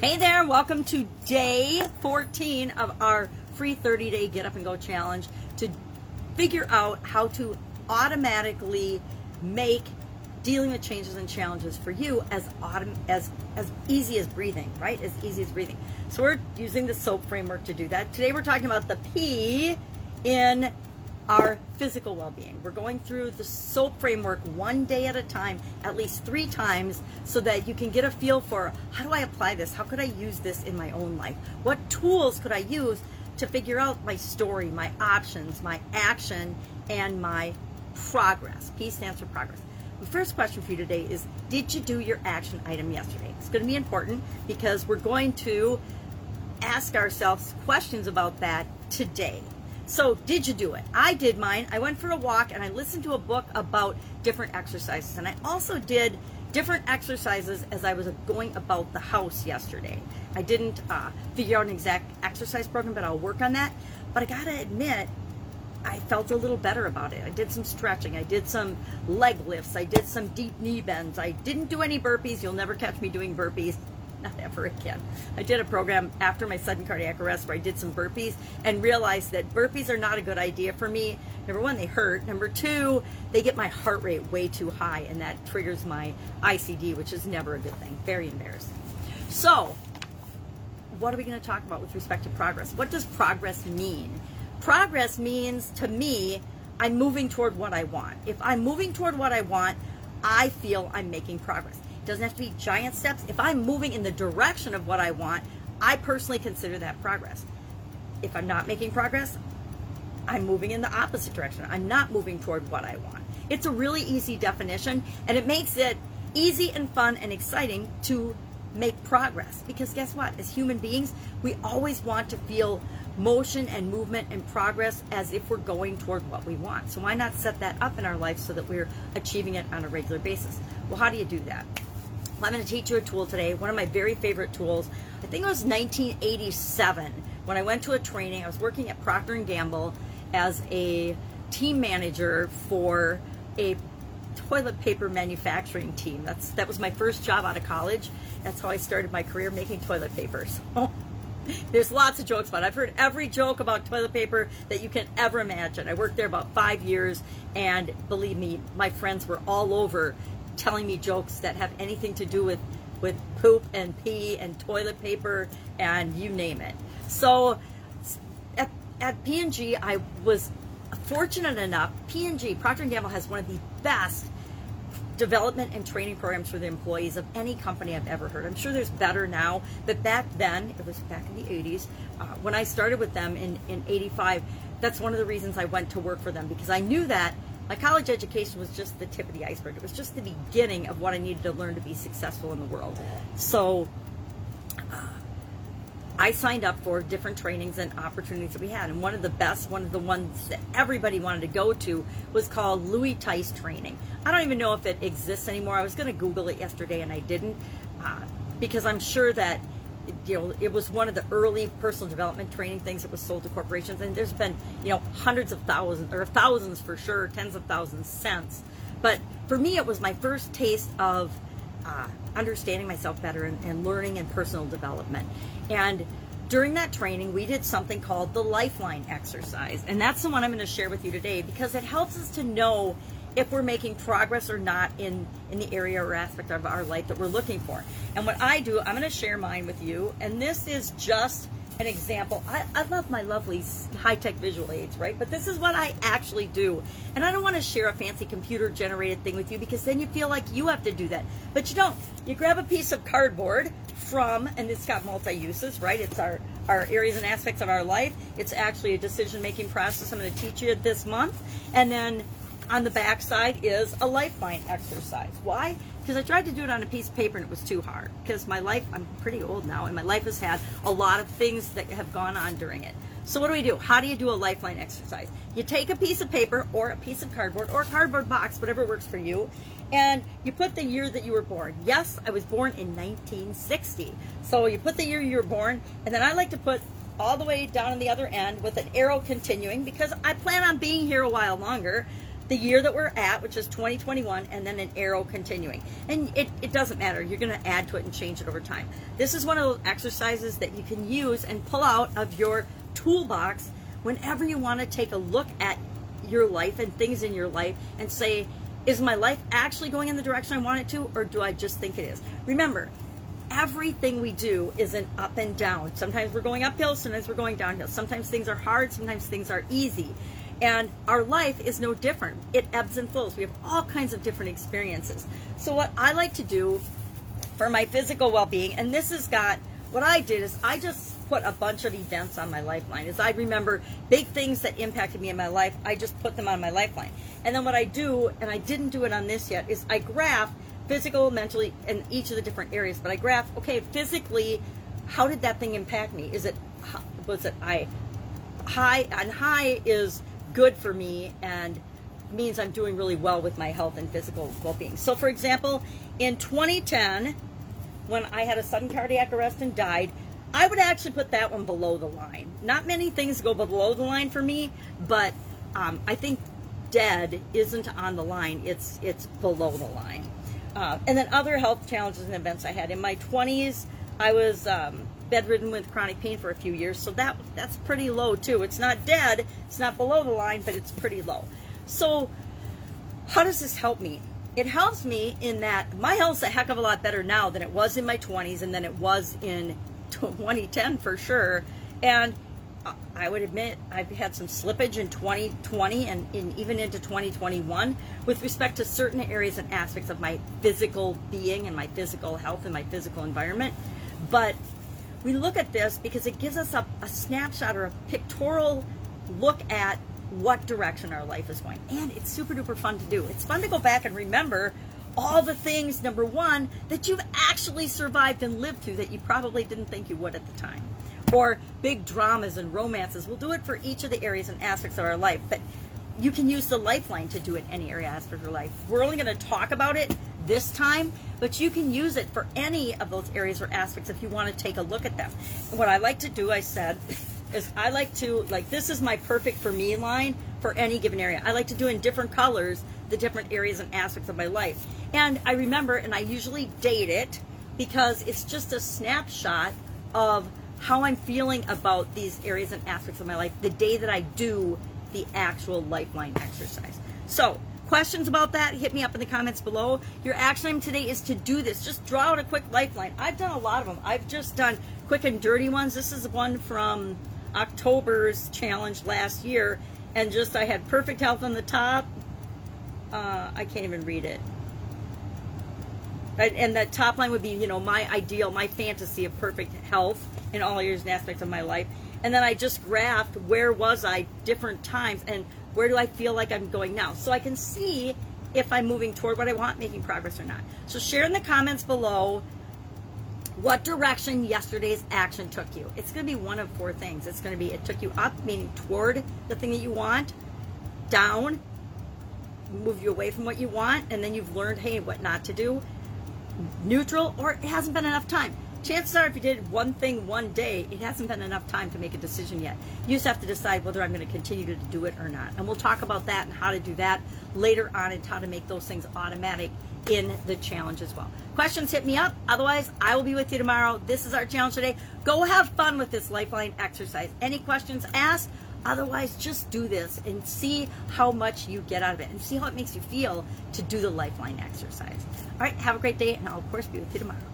Hey there, welcome to day 14 of our free 30 day Get Up and Go challenge to figure out how to automatically make dealing with changes and challenges for you as autom- as as easy as breathing, right? As easy as breathing. So we're using the SOAP framework to do that. Today we're talking about the P in our physical well-being. We're going through the SOAP framework one day at a time, at least 3 times so that you can get a feel for how do I apply this? How could I use this in my own life? What tools could I use to figure out my story, my options, my action and my progress? P stands for progress. The first question for you today is Did you do your action item yesterday? It's going to be important because we're going to ask ourselves questions about that today. So, did you do it? I did mine. I went for a walk and I listened to a book about different exercises. And I also did different exercises as I was going about the house yesterday. I didn't uh, figure out an exact exercise program, but I'll work on that. But I gotta admit, I felt a little better about it. I did some stretching. I did some leg lifts. I did some deep knee bends. I didn't do any burpees. You'll never catch me doing burpees. Not ever again. I did a program after my sudden cardiac arrest where I did some burpees and realized that burpees are not a good idea for me. Number one, they hurt. Number two, they get my heart rate way too high and that triggers my ICD, which is never a good thing. Very embarrassing. So, what are we going to talk about with respect to progress? What does progress mean? Progress means to me, I'm moving toward what I want. If I'm moving toward what I want, I feel I'm making progress. It doesn't have to be giant steps. If I'm moving in the direction of what I want, I personally consider that progress. If I'm not making progress, I'm moving in the opposite direction. I'm not moving toward what I want. It's a really easy definition, and it makes it easy and fun and exciting to make progress. Because guess what? As human beings, we always want to feel motion and movement and progress as if we're going toward what we want. So why not set that up in our life so that we're achieving it on a regular basis? Well, how do you do that? I'm going to teach you a tool today, one of my very favorite tools. I think it was 1987 when I went to a training. I was working at Procter & Gamble as a team manager for a toilet paper manufacturing team. That's that was my first job out of college. That's how I started my career making toilet paper. So there's lots of jokes about it. I've heard every joke about toilet paper that you can ever imagine. I worked there about five years, and believe me, my friends were all over telling me jokes that have anything to do with with poop and pee and toilet paper and you name it. So at, at P&G, I was fortunate enough. P&G Procter & Gamble has one of the best development and training programs for the employees of any company I've ever heard. I'm sure there's better now, but back then, it was back in the 80s, uh, when I started with them in, in 85, that's one of the reasons I went to work for them because I knew that my college education was just the tip of the iceberg. It was just the beginning of what I needed to learn to be successful in the world. So I signed up for different trainings and opportunities that we had. And one of the best, one of the ones that everybody wanted to go to was called Louis Tice Training. I don't even know if it exists anymore. I was going to Google it yesterday and I didn't uh, because I'm sure that you know it was one of the early personal development training things that was sold to corporations and there's been you know hundreds of thousands or thousands for sure tens of thousands since but for me it was my first taste of uh, understanding myself better and, and learning and personal development. And during that training, we did something called the Lifeline exercise. And that's the one I'm going to share with you today because it helps us to know if we're making progress or not in, in the area or aspect of our life that we're looking for. And what I do, I'm going to share mine with you. And this is just an example. I, I love my lovely high tech visual aids, right? But this is what I actually do. And I don't want to share a fancy computer generated thing with you because then you feel like you have to do that. But you don't. You grab a piece of cardboard from, and it's got multi uses, right? It's our, our areas and aspects of our life. It's actually a decision making process I'm going to teach you this month. And then on the back side is a lifeline exercise. Why? Because I tried to do it on a piece of paper and it was too hard. Because my life, I'm pretty old now, and my life has had a lot of things that have gone on during it. So what do we do? How do you do a lifeline exercise? You take a piece of paper or a piece of cardboard or a cardboard box, whatever works for you, and you put the year that you were born. Yes, I was born in 1960. So you put the year you were born, and then I like to put all the way down on the other end with an arrow continuing because I plan on being here a while longer the year that we're at, which is 2021, and then an arrow continuing. And it, it doesn't matter. You're going to add to it and change it over time. This is one of those exercises that you can use and pull out of your toolbox whenever you want to take a look at your life and things in your life and say, is my life actually going in the direction I want it to, or do I just think it is? Remember, everything we do is an up and down. Sometimes we're going uphill, sometimes we're going downhill. Sometimes things are hard, sometimes things are easy. And our life is no different. It ebbs and flows. We have all kinds of different experiences. So, what I like to do for my physical well being, and this has got what I did is I just put a bunch of events on my lifeline. As I remember big things that impacted me in my life, I just put them on my lifeline. And then what I do, and I didn't do it on this yet, is I graph physical, mentally, and each of the different areas. But I graph, okay, physically, how did that thing impact me? Is it was it I high and high is good for me and means I'm doing really well with my health and physical well-being. So for example, in 2010 when I had a sudden cardiac arrest and died, I would actually put that one below the line. Not many things go below the line for me, but um, I think dead isn't on the line. It's it's below the line. Uh, and then other health challenges and events I had in my 20s, I was um, bedridden with chronic pain for a few years, so that that's pretty low too. It's not dead, it's not below the line, but it's pretty low. So, how does this help me? It helps me in that my health's a heck of a lot better now than it was in my 20s and than it was in 2010 for sure. And I would admit I've had some slippage in 2020 and in, even into 2021 with respect to certain areas and aspects of my physical being and my physical health and my physical environment. But we look at this because it gives us a, a snapshot or a pictorial look at what direction our life is going. And it's super duper fun to do. It's fun to go back and remember all the things, number one, that you've actually survived and lived through that you probably didn't think you would at the time. Or big dramas and romances. We'll do it for each of the areas and aspects of our life, but you can use the lifeline to do it any area aspect of your life. We're only going to talk about it this time, but you can use it for any of those areas or aspects if you want to take a look at them. And what I like to do, I said, is I like to, like, this is my perfect for me line for any given area. I like to do in different colors the different areas and aspects of my life. And I remember, and I usually date it because it's just a snapshot of how I'm feeling about these areas and aspects of my life the day that I do the actual lifeline exercise. So, questions about that, hit me up in the comments below. Your action item today is to do this. Just draw out a quick lifeline. I've done a lot of them. I've just done quick and dirty ones. This is one from October's challenge last year. And just I had perfect health on the top. Uh, I can't even read it. And that top line would be, you know, my ideal, my fantasy of perfect health in all areas and aspects of my life. And then I just graphed where was I different times and where do I feel like I'm going now? So I can see if I'm moving toward what I want, making progress or not. So share in the comments below what direction yesterday's action took you. It's going to be one of four things. It's going to be it took you up, meaning toward the thing that you want, down, move you away from what you want, and then you've learned, hey, what not to do, neutral, or it hasn't been enough time chances are if you did one thing one day, it hasn't been enough time to make a decision yet. You just have to decide whether I'm going to continue to do it or not. And we'll talk about that and how to do that later on and how to make those things automatic in the challenge as well. Questions, hit me up. Otherwise, I will be with you tomorrow. This is our challenge today. Go have fun with this lifeline exercise. Any questions, ask. Otherwise, just do this and see how much you get out of it and see how it makes you feel to do the lifeline exercise. All right, have a great day, and I'll, of course, be with you tomorrow.